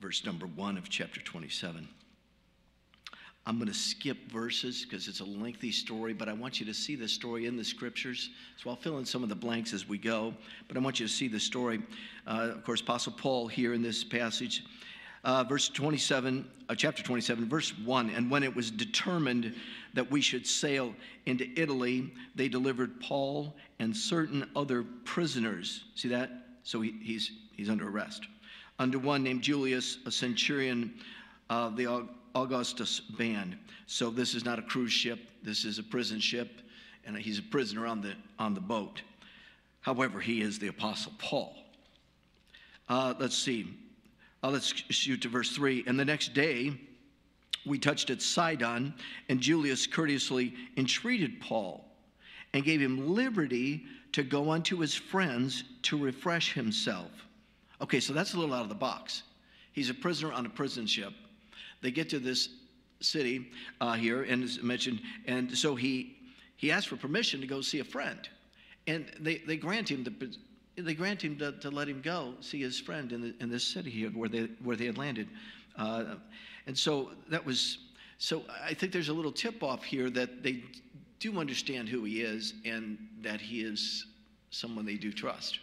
verse number one of chapter 27. I'm going to skip verses because it's a lengthy story, but I want you to see the story in the scriptures. So I'll fill in some of the blanks as we go, but I want you to see the story. Uh, of course, Apostle Paul here in this passage, uh, verse 27, uh, chapter 27, verse 1. And when it was determined that we should sail into Italy, they delivered Paul and certain other prisoners. See that? So he, he's, he's under arrest. Under one named Julius, a centurion of the Augustus band. So this is not a cruise ship, this is a prison ship, and he's a prisoner on the, on the boat. However, he is the Apostle Paul. Uh, let's see. Uh, let's shoot to verse 3. And the next day, we touched at Sidon, and Julius courteously entreated Paul and gave him liberty to go unto his friends to refresh himself. Okay, so that's a little out of the box. He's a prisoner on a prison ship they get to this city uh, here, and as mentioned, and so he he asked for permission to go see a friend, and they, they grant him the they grant him to, to let him go see his friend in, the, in this city here where they where they had landed, uh, and so that was so I think there's a little tip off here that they do understand who he is and that he is someone they do trust.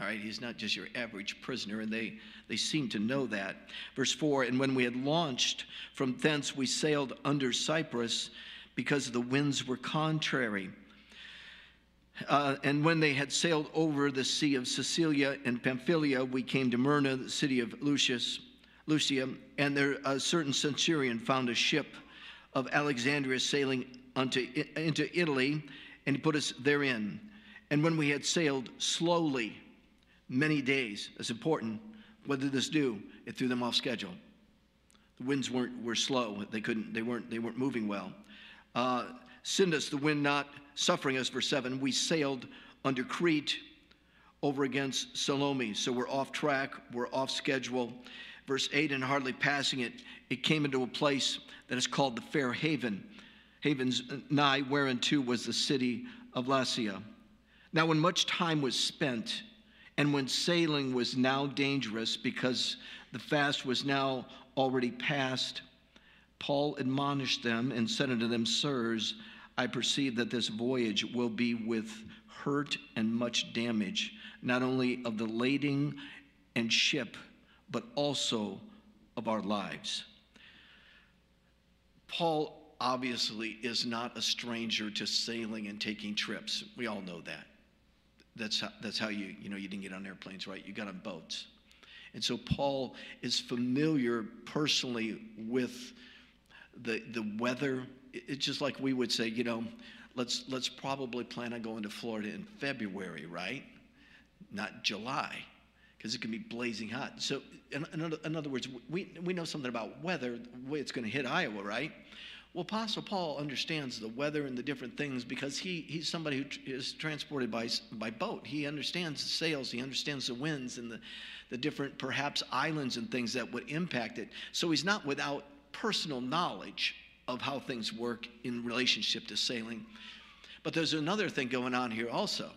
All right, he's not just your average prisoner, and they, they seem to know that. Verse 4 And when we had launched from thence, we sailed under Cyprus because the winds were contrary. Uh, and when they had sailed over the sea of Cilicia and Pamphylia, we came to Myra, the city of Lucius, Lycia, and there a certain centurion found a ship of Alexandria sailing unto, into Italy, and he put us therein. And when we had sailed slowly, many days. That's important. What did this do? It threw them off schedule. The winds weren't were slow. They couldn't. They weren't. They weren't moving well. Uh, us the wind not suffering us. Verse seven. We sailed under Crete over against Salmone. So we're off track. We're off schedule. Verse eight. And hardly passing it, it came into a place that is called the Fair Haven. Havens nigh whereunto was the city of Lasea. Now, when much time was spent and when sailing was now dangerous because the fast was now already past, Paul admonished them and said unto them, Sirs, I perceive that this voyage will be with hurt and much damage, not only of the lading and ship, but also of our lives. Paul obviously is not a stranger to sailing and taking trips. We all know that. That's how, that's how you, you know, you didn't get on airplanes, right? You got on boats. And so Paul is familiar personally with the, the weather. It's just like we would say, you know, let's, let's probably plan on going to Florida in February, right? Not July, because it can be blazing hot. So, in, in, other, words, we, we know something about weather, the way it's going to hit Iowa, right? Well, Apostle Paul understands the weather and the different things because he, he's somebody who is transported by, by boat. He understands the sails, he understands the winds and the, the different, perhaps, islands and things that would impact it. So he's not without personal knowledge of how things work in relationship to sailing. But there's another thing going on here also,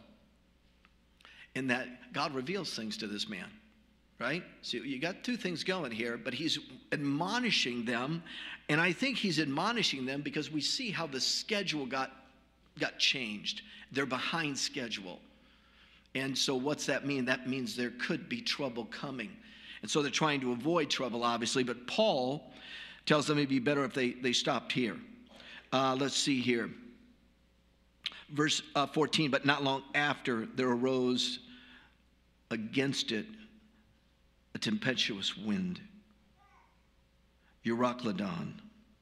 in that God reveals things to this man right? So you got two things going here, but he's admonishing them, and I think he's admonishing them because we see how the schedule got got changed. They're behind schedule. And so what's that mean? That means there could be trouble coming. And so they're trying to avoid trouble, obviously, but Paul tells them it'd be better if they, they stopped here. Uh, let's see here. Verse uh, 14, but not long after there arose against it a tempestuous wind. Euroclydon.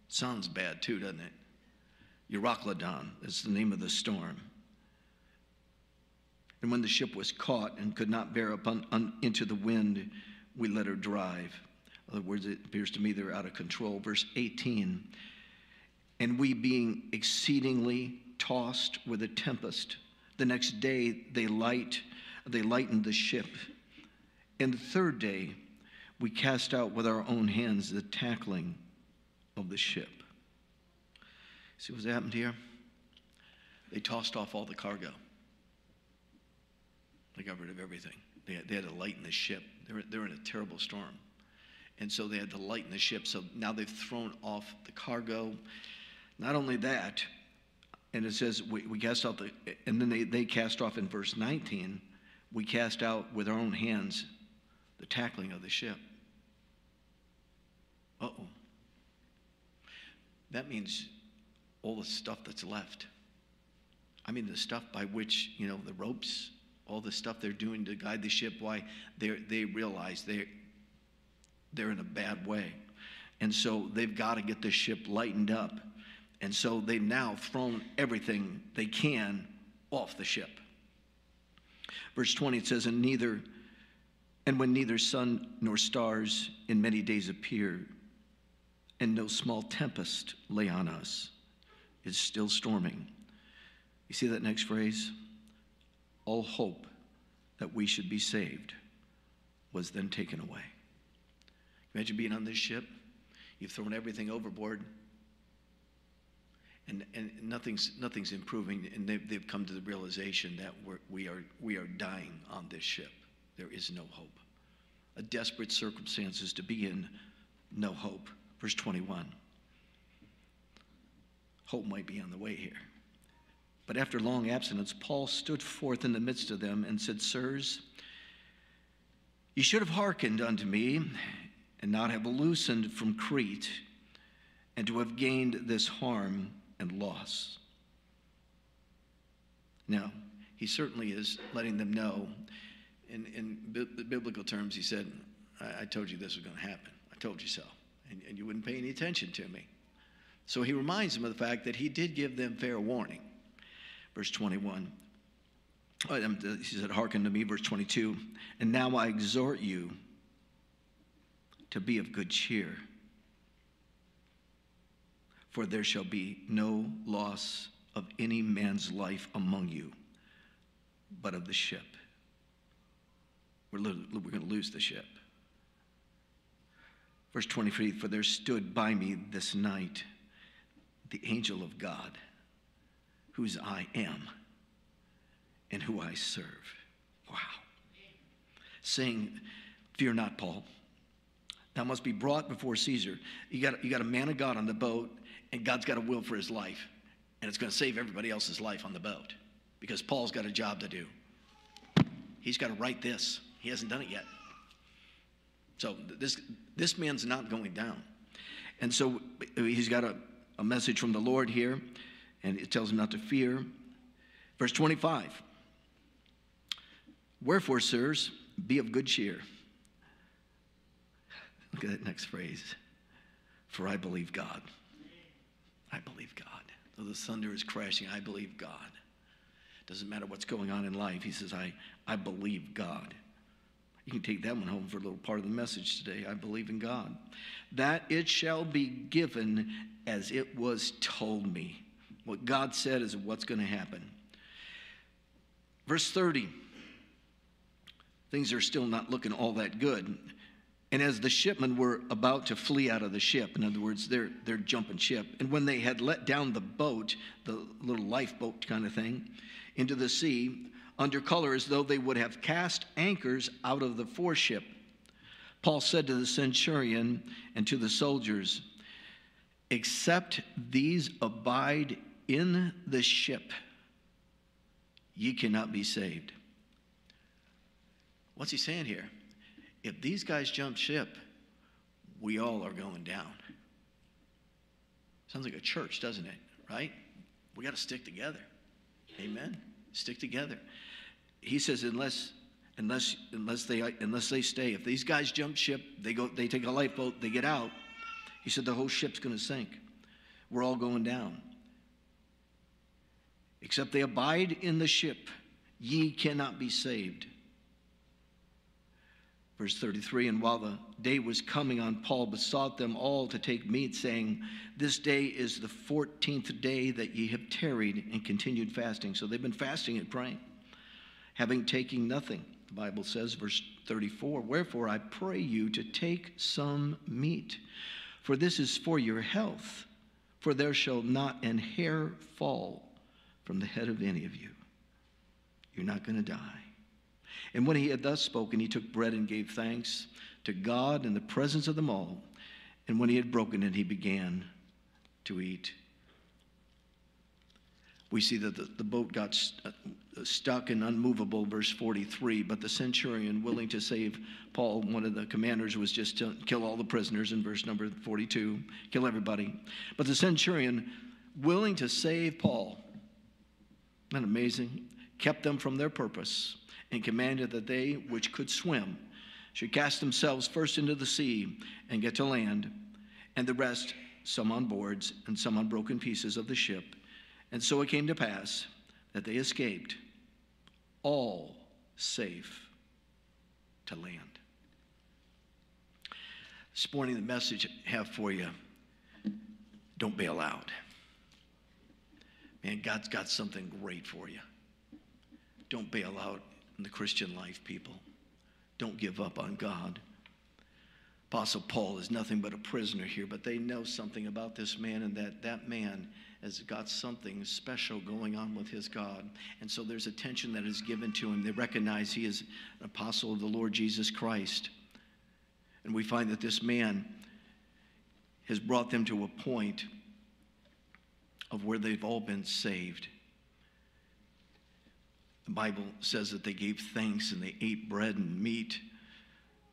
Sounds bad too, doesn't it? Euroclydon is the name of the storm. And when the ship was caught and could not bear up on, into the wind, we let her drive. In other words, it appears to me they're out of control. Verse 18 And we being exceedingly tossed with a tempest, the next day they light, they lightened the ship and the third day, we cast out with our own hands the tackling of the ship. See what's happened here? They tossed off all the cargo. They got rid of everything. They had, they had to lighten the ship. They're, they're in a terrible storm. And so they had to lighten the ship. So now they've thrown off the cargo. Not only that, and it says we, we cast out the, and then they, they cast off in verse 19, we cast out with our own hands the tackling of the ship. Uh oh. That means all the stuff that's left. I mean, the stuff by which, you know, the ropes, all the stuff they're doing to guide the ship, why they they realize they're, they're in a bad way. And so they've got to get the ship lightened up. And so they've now thrown everything they can off the ship. Verse 20 it says, And neither and when neither sun nor stars in many days appeared, and no small tempest lay on us, it's still storming. You see that next phrase? All hope that we should be saved was then taken away. Imagine being on this ship. You've thrown everything overboard, and, and nothing's, nothing's improving. And they've, they've come to the realization that we're, we, are, we are dying on this ship. There is no hope. A desperate circumstances to be in, no hope. Verse 21. Hope might be on the way here. But after long abstinence, Paul stood forth in the midst of them and said, Sirs, you should have hearkened unto me and not have loosened from Crete and to have gained this harm and loss. Now, he certainly is letting them know. In, in bi- biblical terms, he said, I, I told you this was going to happen. I told you so. And, and you wouldn't pay any attention to me. So he reminds them of the fact that he did give them fair warning. Verse 21. Um, he said, Hearken to me, verse 22. And now I exhort you to be of good cheer, for there shall be no loss of any man's life among you, but of the ship. We're, we're going to lose the ship. Verse 23 For there stood by me this night the angel of God whose I am and who I serve. Wow. Saying, Fear not, Paul. Thou must be brought before Caesar. You got, you got a man of God on the boat, and God's got a will for his life. And it's going to save everybody else's life on the boat because Paul's got a job to do. He's got to write this. He hasn't done it yet. So this, this man's not going down. And so he's got a, a message from the Lord here and it tells him not to fear. Verse 25 Wherefore, sirs, be of good cheer. Look at that next phrase. For I believe God. I believe God. Though the thunder is crashing, I believe God. Doesn't matter what's going on in life. He says, I, I believe God. You can take that one home for a little part of the message today. I believe in God. That it shall be given as it was told me. What God said is what's going to happen. Verse 30 things are still not looking all that good. And as the shipmen were about to flee out of the ship, in other words, they're, they're jumping ship, and when they had let down the boat, the little lifeboat kind of thing, into the sea, under color as though they would have cast anchors out of the foreship, Paul said to the centurion and to the soldiers, Except these abide in the ship, ye cannot be saved. What's he saying here? If these guys jump ship, we all are going down. Sounds like a church, doesn't it? Right? We got to stick together. Amen. Stick together. He says, unless unless unless they unless they stay. If these guys jump ship, they go they take a lifeboat, they get out. He said the whole ship's going to sink. We're all going down except they abide in the ship, ye cannot be saved. Verse 33 And while the day was coming on, Paul besought them all to take meat, saying, This day is the 14th day that ye have tarried and continued fasting. So they've been fasting and praying, having taken nothing. The Bible says, verse 34 Wherefore I pray you to take some meat, for this is for your health, for there shall not an hair fall from the head of any of you. You're not going to die. And when he had thus spoken, he took bread and gave thanks, to God in the presence of them all. And when he had broken it, he began to eat. We see that the, the boat got st- uh, stuck and unmovable, verse 43. But the centurion, willing to save Paul, one of the commanders, was just to kill all the prisoners in verse number 42, kill everybody. But the centurion, willing to save Paul, that amazing? Kept them from their purpose and commanded that they which could swim should cast themselves first into the sea and get to land, and the rest, some on boards and some on broken pieces of the ship. And so it came to pass that they escaped, all safe to land. This morning, the message I have for you don't bail out. Man, God's got something great for you. Don't bail out in the Christian life, people. Don't give up on God. Apostle Paul is nothing but a prisoner here, but they know something about this man and that that man has got something special going on with his God. And so there's attention that is given to him. They recognize he is an apostle of the Lord Jesus Christ. And we find that this man has brought them to a point of where they've all been saved. The Bible says that they gave thanks and they ate bread and meat.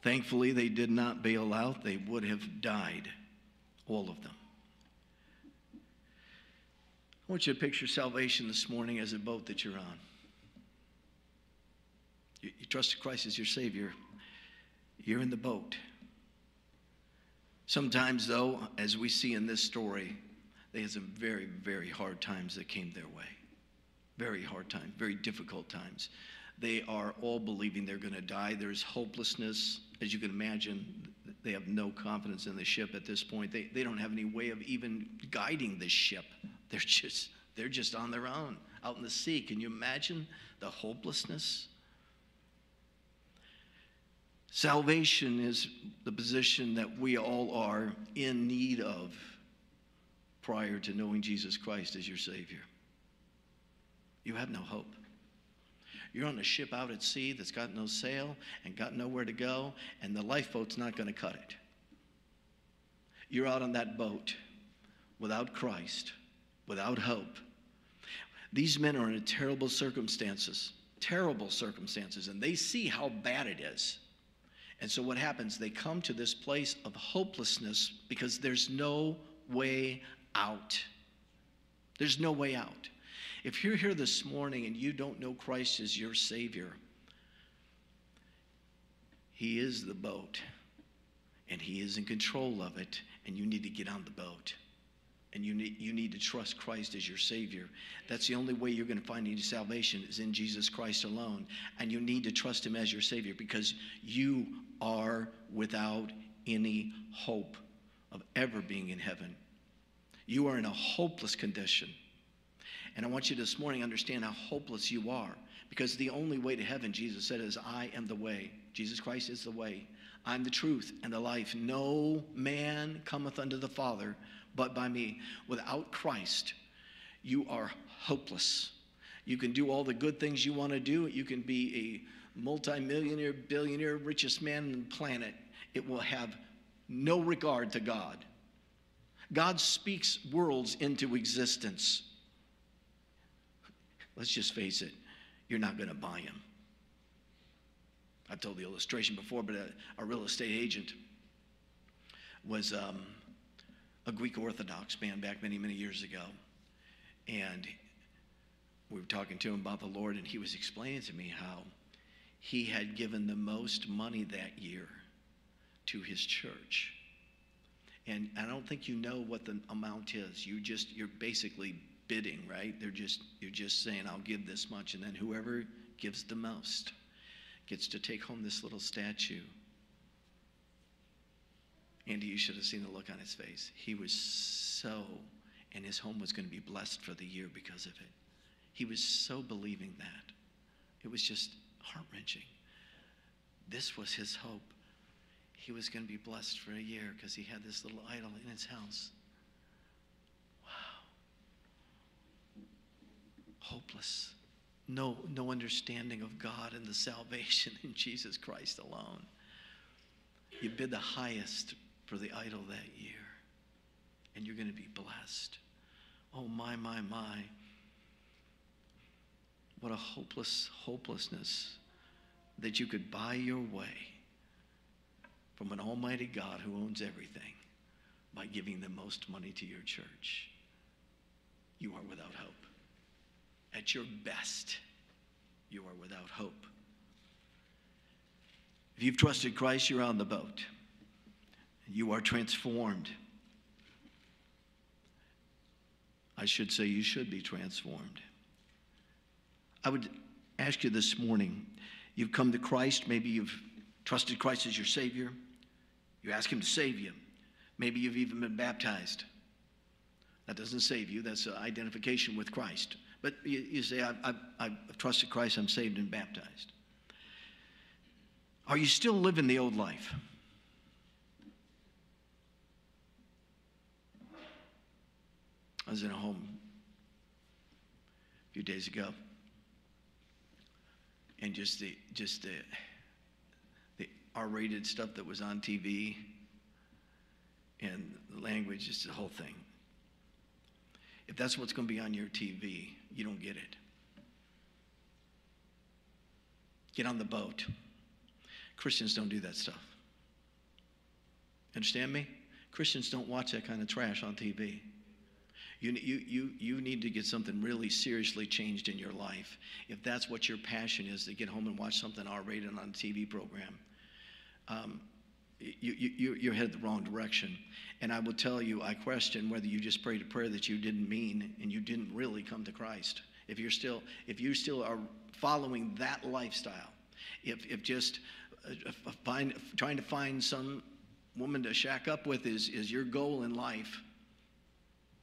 Thankfully, they did not bail out. They would have died, all of them. I want you to picture salvation this morning as a boat that you're on. You, you trusted Christ as your Savior, you're in the boat. Sometimes, though, as we see in this story, they had some very, very hard times that came their way. Very hard times, very difficult times. They are all believing they're going to die. There's hopelessness. As you can imagine, they have no confidence in the ship at this point. They, they don't have any way of even guiding the ship. They're just, they're just on their own out in the sea. Can you imagine the hopelessness? Salvation is the position that we all are in need of prior to knowing Jesus Christ as your Savior. You have no hope. You're on a ship out at sea that's got no sail and got nowhere to go, and the lifeboat's not going to cut it. You're out on that boat without Christ, without hope. These men are in terrible circumstances, terrible circumstances, and they see how bad it is. And so what happens? They come to this place of hopelessness because there's no way out. There's no way out. If you're here this morning and you don't know Christ as your Savior, He is the boat and He is in control of it, and you need to get on the boat. And you need, you need to trust Christ as your Savior. That's the only way you're going to find any salvation is in Jesus Christ alone. And you need to trust Him as your Savior because you are without any hope of ever being in heaven. You are in a hopeless condition. And I want you this morning to understand how hopeless you are. Because the only way to heaven, Jesus said, is I am the way. Jesus Christ is the way. I'm the truth and the life. No man cometh unto the Father but by me. Without Christ, you are hopeless. You can do all the good things you want to do. You can be a multimillionaire, billionaire, richest man on the planet. It will have no regard to God. God speaks worlds into existence. Let's just face it, you're not going to buy him. I've told the illustration before, but a, a real estate agent was um, a Greek Orthodox man back many, many years ago. And we were talking to him about the Lord, and he was explaining to me how he had given the most money that year to his church. And I don't think you know what the amount is. You just, you're basically bidding, right? They're just, you're just saying, I'll give this much. And then whoever gives the most gets to take home this little statue. Andy, you should have seen the look on his face. He was so, and his home was going to be blessed for the year because of it. He was so believing that. It was just heart wrenching. This was his hope. He was going to be blessed for a year because he had this little idol in his house. Hopeless. No, no understanding of God and the salvation in Jesus Christ alone. You bid the highest for the idol that year, and you're going to be blessed. Oh, my, my, my. What a hopeless hopelessness that you could buy your way from an almighty God who owns everything by giving the most money to your church. You are without hope. At your best, you are without hope. If you've trusted Christ, you're on the boat. You are transformed. I should say you should be transformed. I would ask you this morning you've come to Christ, maybe you've trusted Christ as your Savior, you ask Him to save you. Maybe you've even been baptized. That doesn't save you, that's an identification with Christ. But you, you say, I've, I've, I've trusted Christ, I'm saved and baptized. Are you still living the old life? I was in a home a few days ago, and just the just the the R-rated stuff that was on TV, and the language, just the whole thing. If that's what's going to be on your TV, you don't get it. Get on the boat. Christians don't do that stuff. Understand me? Christians don't watch that kind of trash on TV. You, you, you, you need to get something really seriously changed in your life. If that's what your passion is, to get home and watch something R rated on a TV program, um, you, you, you're headed the wrong direction. And I will tell you, I question whether you just prayed a prayer that you didn't mean and you didn't really come to Christ. If you're still, if you still are following that lifestyle, if, if just uh, uh, find, trying to find some woman to shack up with is, is your goal in life,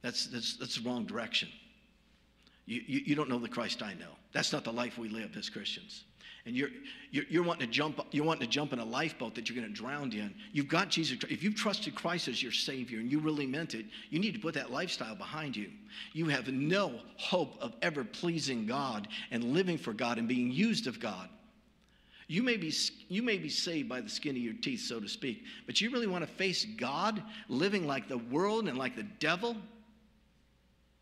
that's, that's, that's the wrong direction. You, you, you don't know the Christ I know. That's not the life we live as Christians. And you're, you're, you're, wanting to jump, you're wanting to jump in a lifeboat that you're going to drown in. You've got Jesus. If you've trusted Christ as your Savior and you really meant it, you need to put that lifestyle behind you. You have no hope of ever pleasing God and living for God and being used of God. You may, be, you may be saved by the skin of your teeth, so to speak, but you really want to face God living like the world and like the devil?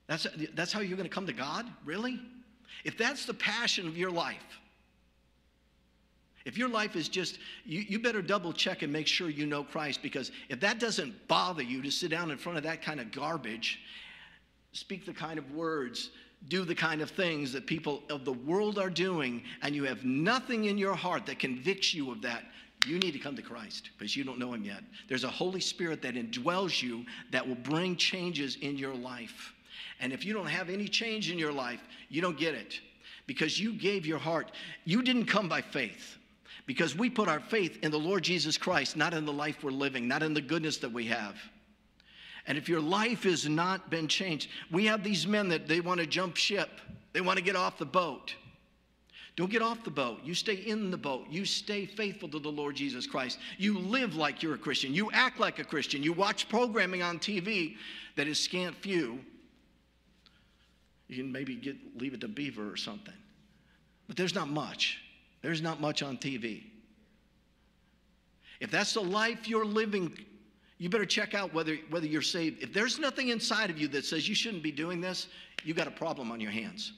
That's, that's how you're going to come to God? Really? If that's the passion of your life, if your life is just, you, you better double check and make sure you know Christ because if that doesn't bother you to sit down in front of that kind of garbage, speak the kind of words do the kind of things that people of the world are doing, and you have nothing in your heart that convicts you of that, you need to come to Christ because you don't know Him yet. There's a Holy Spirit that indwells you that will bring changes in your life. And if you don't have any change in your life, you don't get it because you gave your heart. You didn't come by faith because we put our faith in the Lord Jesus Christ, not in the life we're living, not in the goodness that we have. And if your life has not been changed, we have these men that they want to jump ship, they want to get off the boat. Don't get off the boat. You stay in the boat. You stay faithful to the Lord Jesus Christ. You live like you're a Christian. You act like a Christian. You watch programming on TV that is scant few. You can maybe get, leave it to Beaver or something. But there's not much. There's not much on TV. If that's the life you're living, you better check out whether, whether you're saved. If there's nothing inside of you that says you shouldn't be doing this, you got a problem on your hands.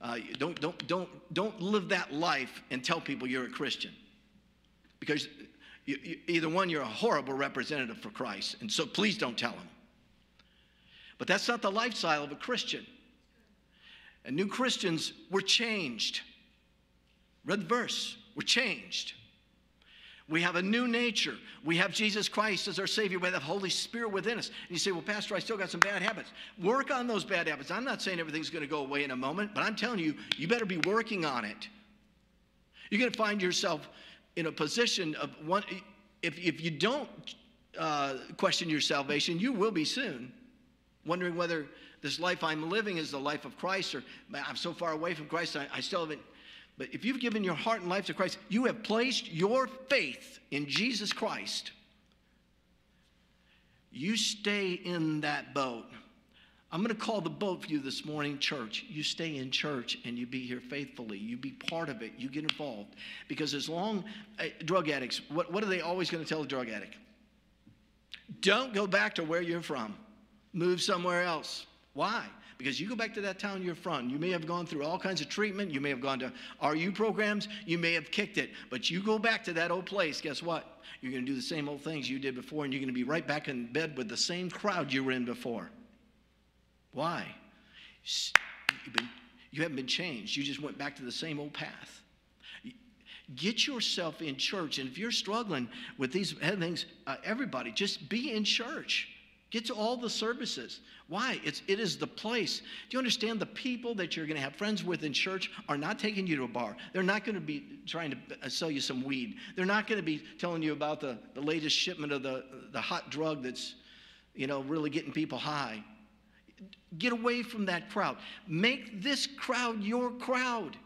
Uh, don't, don't, don't, don't live that life and tell people you're a Christian. Because you, you, either one, you're a horrible representative for Christ, and so please don't tell them. But that's not the lifestyle of a Christian. And new Christians were changed. Read the verse. We're changed. We have a new nature. We have Jesus Christ as our Savior. We have the Holy Spirit within us. And you say, Well, Pastor, I still got some bad habits. Work on those bad habits. I'm not saying everything's going to go away in a moment, but I'm telling you, you better be working on it. You're going to find yourself in a position of one. If, if you don't uh, question your salvation, you will be soon, wondering whether this life I'm living is the life of Christ or I'm so far away from Christ, I, I still haven't but if you've given your heart and life to Christ, you have placed your faith in Jesus Christ. You stay in that boat I'm going to call the boat for you this morning, church. You stay in church and you be here faithfully. You be part of it. You get involved. Because as long, uh, drug addicts, what, what are they always going to tell a drug addict? Don't go back to where you're from. Move somewhere else. Why? Because you go back to that town you're from. You may have gone through all kinds of treatment. You may have gone to RU programs. You may have kicked it. But you go back to that old place, guess what? You're going to do the same old things you did before, and you're going to be right back in bed with the same crowd you were in before. Why? Been, you haven't been changed. You just went back to the same old path. Get yourself in church. And if you're struggling with these things, uh, everybody, just be in church. Get to all the services. Why? It's, it is the place. Do you understand the people that you're going to have friends with in church are not taking you to a bar? They're not going to be trying to uh, sell you some weed. They're not going to be telling you about the, the latest shipment of the, the hot drug that's, you know, really getting people high. Get away from that crowd. Make this crowd your crowd.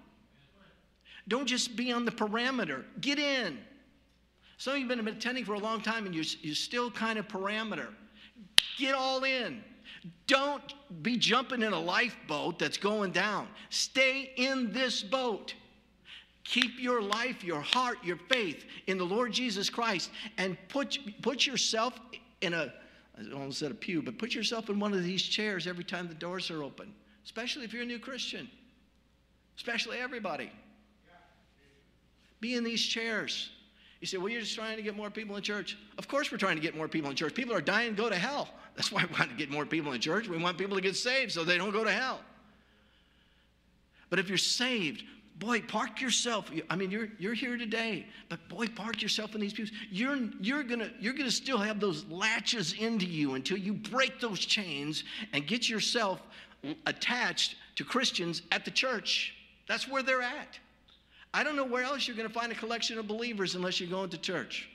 Don't just be on the parameter. Get in. Some of you have been attending for a long time and you're, you're still kind of parameter. Get all in. Don't be jumping in a lifeboat that's going down. Stay in this boat. Keep your life, your heart, your faith in the Lord Jesus Christ and put, put yourself in a, I almost said a pew, but put yourself in one of these chairs every time the doors are open, especially if you're a new Christian, especially everybody. Be in these chairs. You say, well, you're just trying to get more people in church. Of course, we're trying to get more people in church. People are dying to go to hell. That's why we want to get more people in church. We want people to get saved so they don't go to hell. But if you're saved, boy, park yourself. I mean, you're, you're here today, but boy, park yourself in these pews. You're, you're going you're gonna still have those latches into you until you break those chains and get yourself attached to Christians at the church. That's where they're at. I don't know where else you're going to find a collection of believers unless you're going to church.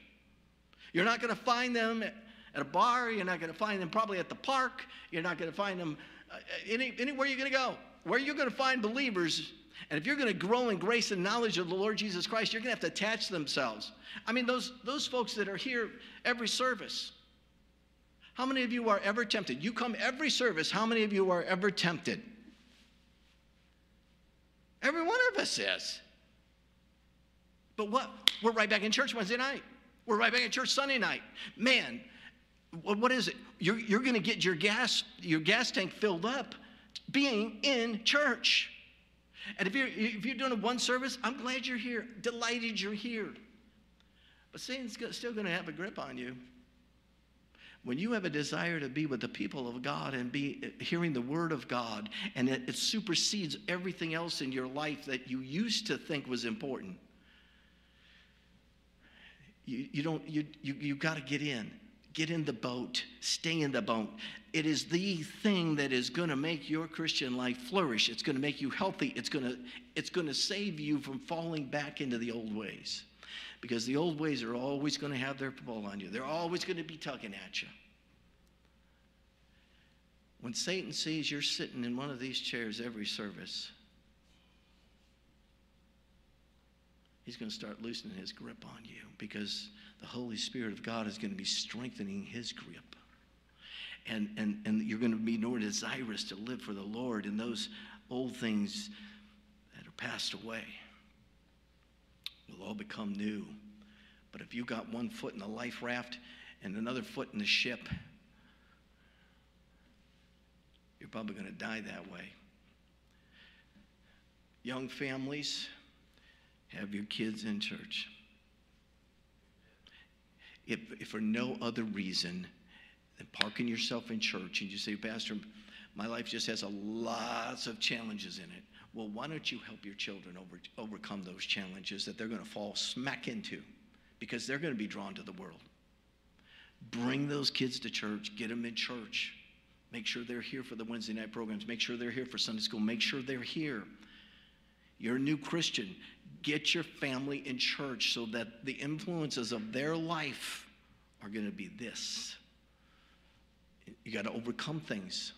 You're not going to find them at a bar. You're not going to find them probably at the park. You're not going to find them uh, any, anywhere you're going to go. Where you're going to find believers, and if you're going to grow in grace and knowledge of the Lord Jesus Christ, you're going to have to attach themselves. I mean, those, those folks that are here every service, how many of you are ever tempted? You come every service, how many of you are ever tempted? Every one of us is. But what? We're right back in church Wednesday night. We're right back in church Sunday night. Man, what is it? You're, you're going to get your gas, your gas tank filled up being in church. And if you're, if you're doing one service, I'm glad you're here. Delighted you're here. But Satan's still going to have a grip on you. When you have a desire to be with the people of God and be hearing the word of God, and it, it supersedes everything else in your life that you used to think was important, you, you don't, you, you, you got to get in. Get in the boat. Stay in the boat. It is the thing that is going to make your Christian life flourish. It's going to make you healthy. It's going to, it's going to save you from falling back into the old ways. Because the old ways are always going to have their pull on you, they're always going to be tugging at you. When Satan sees you're sitting in one of these chairs every service, he's going to start loosening his grip on you because the Holy Spirit of God is going to be strengthening his grip. And, and, and you're going to be more desirous to live for the Lord and those old things that are passed away will all become new. But if you got one foot in the life raft and another foot in the ship, you're probably going to die that way. Young families, have your kids in church. If, if for no other reason than parking yourself in church and you say, Pastor, my life just has a lots of challenges in it. Well, why don't you help your children over, overcome those challenges that they're going to fall smack into because they're going to be drawn to the world? Bring those kids to church, get them in church. Make sure they're here for the Wednesday night programs. Make sure they're here for Sunday school. Make sure they're here. You're a new Christian. Get your family in church so that the influences of their life are going to be this. You got to overcome things.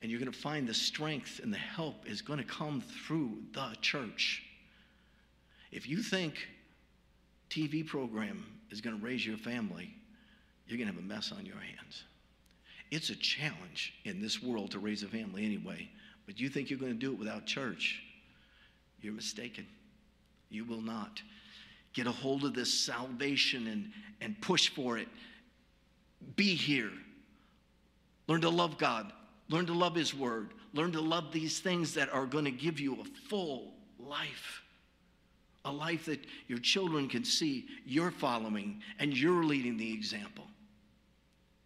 And you're going to find the strength and the help is going to come through the church. If you think TV program is going to raise your family, you're going to have a mess on your hands. It's a challenge in this world to raise a family anyway. But you think you're going to do it without church? You're mistaken. You will not. Get a hold of this salvation and, and push for it. Be here. Learn to love God. Learn to love His Word. Learn to love these things that are going to give you a full life. A life that your children can see you're following and you're leading the example.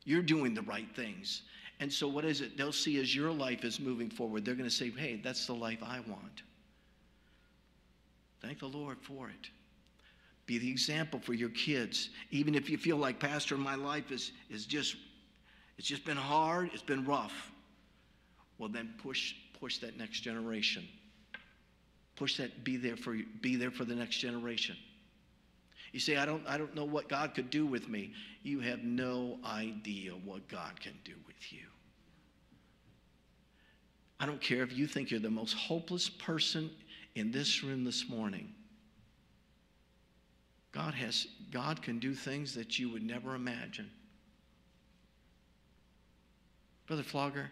You're doing the right things. And so, what is it? They'll see as your life is moving forward, they're going to say, hey, that's the life I want. Thank the Lord for it. Be the example for your kids. Even if you feel like, Pastor, my life is, is just, it's just been hard, it's been rough. Well, then push, push that next generation. Push that, be there for be there for the next generation. You say, I don't, I don't know what God could do with me. You have no idea what God can do with you. I don't care if you think you're the most hopeless person in this room this morning. God has God can do things that you would never imagine. Brother Flogger,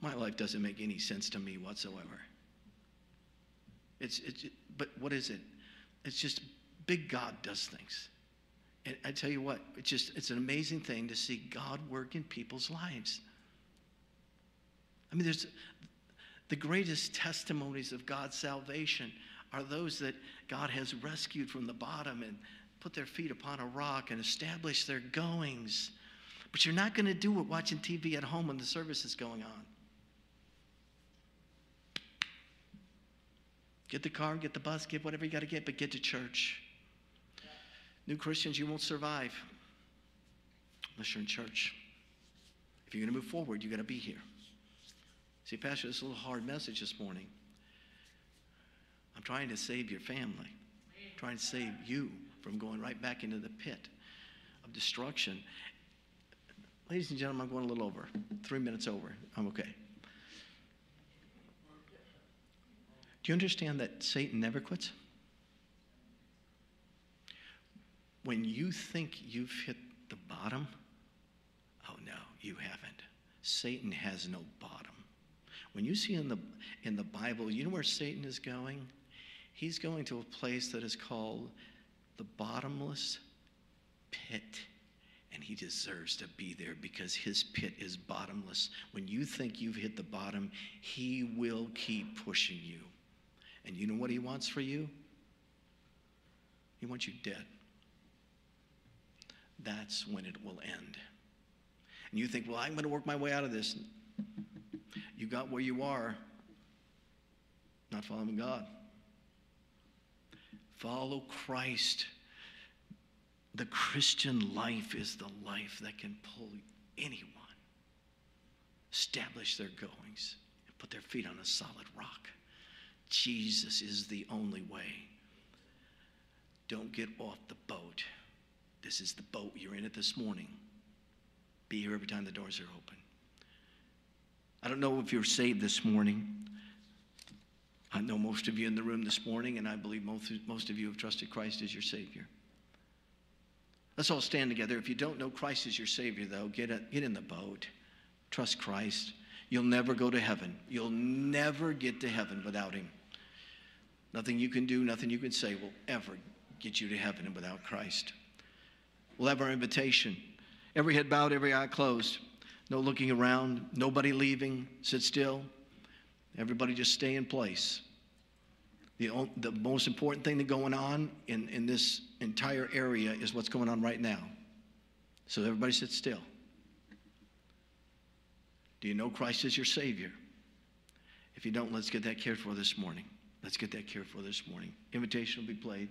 my life doesn't make any sense to me whatsoever. It's, it's but what is it? It's just big God does things. And I tell you what, it's just it's an amazing thing to see God work in people's lives. I mean, there's the greatest testimonies of God's salvation are those that God has rescued from the bottom and put their feet upon a rock and established their goings. But you're not going to do it watching TV at home when the service is going on. Get the car, get the bus, get whatever you got to get, but get to church. New Christians, you won't survive unless you're in church. If you're going to move forward, you got to be here. See, Pastor, this is a little hard message this morning. I'm trying to save your family, I'm trying to save you from going right back into the pit of destruction. Ladies and gentlemen, I'm going a little over. Three minutes over. I'm okay. Do you understand that Satan never quits? When you think you've hit the bottom, oh no, you haven't. Satan has no bottom. When you see in the, in the Bible, you know where Satan is going? He's going to a place that is called the bottomless pit. And he deserves to be there because his pit is bottomless. When you think you've hit the bottom, he will keep pushing you. And you know what he wants for you? He wants you dead. That's when it will end. And you think, well, I'm going to work my way out of this. You got where you are, not following God. Follow Christ. The Christian life is the life that can pull anyone, establish their goings, and put their feet on a solid rock. Jesus is the only way. Don't get off the boat. This is the boat. You're in it this morning. Be here every time the doors are open. I don't know if you're saved this morning. I know most of you in the room this morning, and I believe most, most of you have trusted Christ as your Savior. Let's all stand together. If you don't know Christ as your Savior, though, get, a, get in the boat. Trust Christ. You'll never go to heaven. You'll never get to heaven without Him. Nothing you can do, nothing you can say will ever get you to heaven without Christ. We'll have our invitation. Every head bowed, every eye closed. No looking around, nobody leaving. Sit still. Everybody just stay in place. The, the most important thing that's going on in, in this entire area is what's going on right now. So everybody sit still. Do you know Christ is your Savior? If you don't, let's get that cared for this morning. Let's get that cared for this morning. Invitation will be played.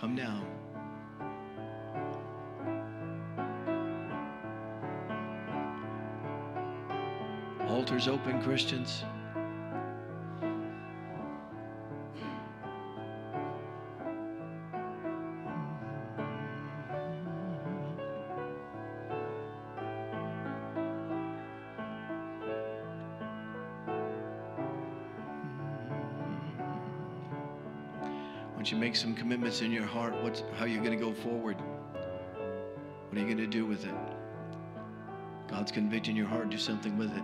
Come now. Altars open, Christians. Some commitments in your heart, what's, how you're going to go forward. What are you going to do with it? God's convicting your heart, do something with it.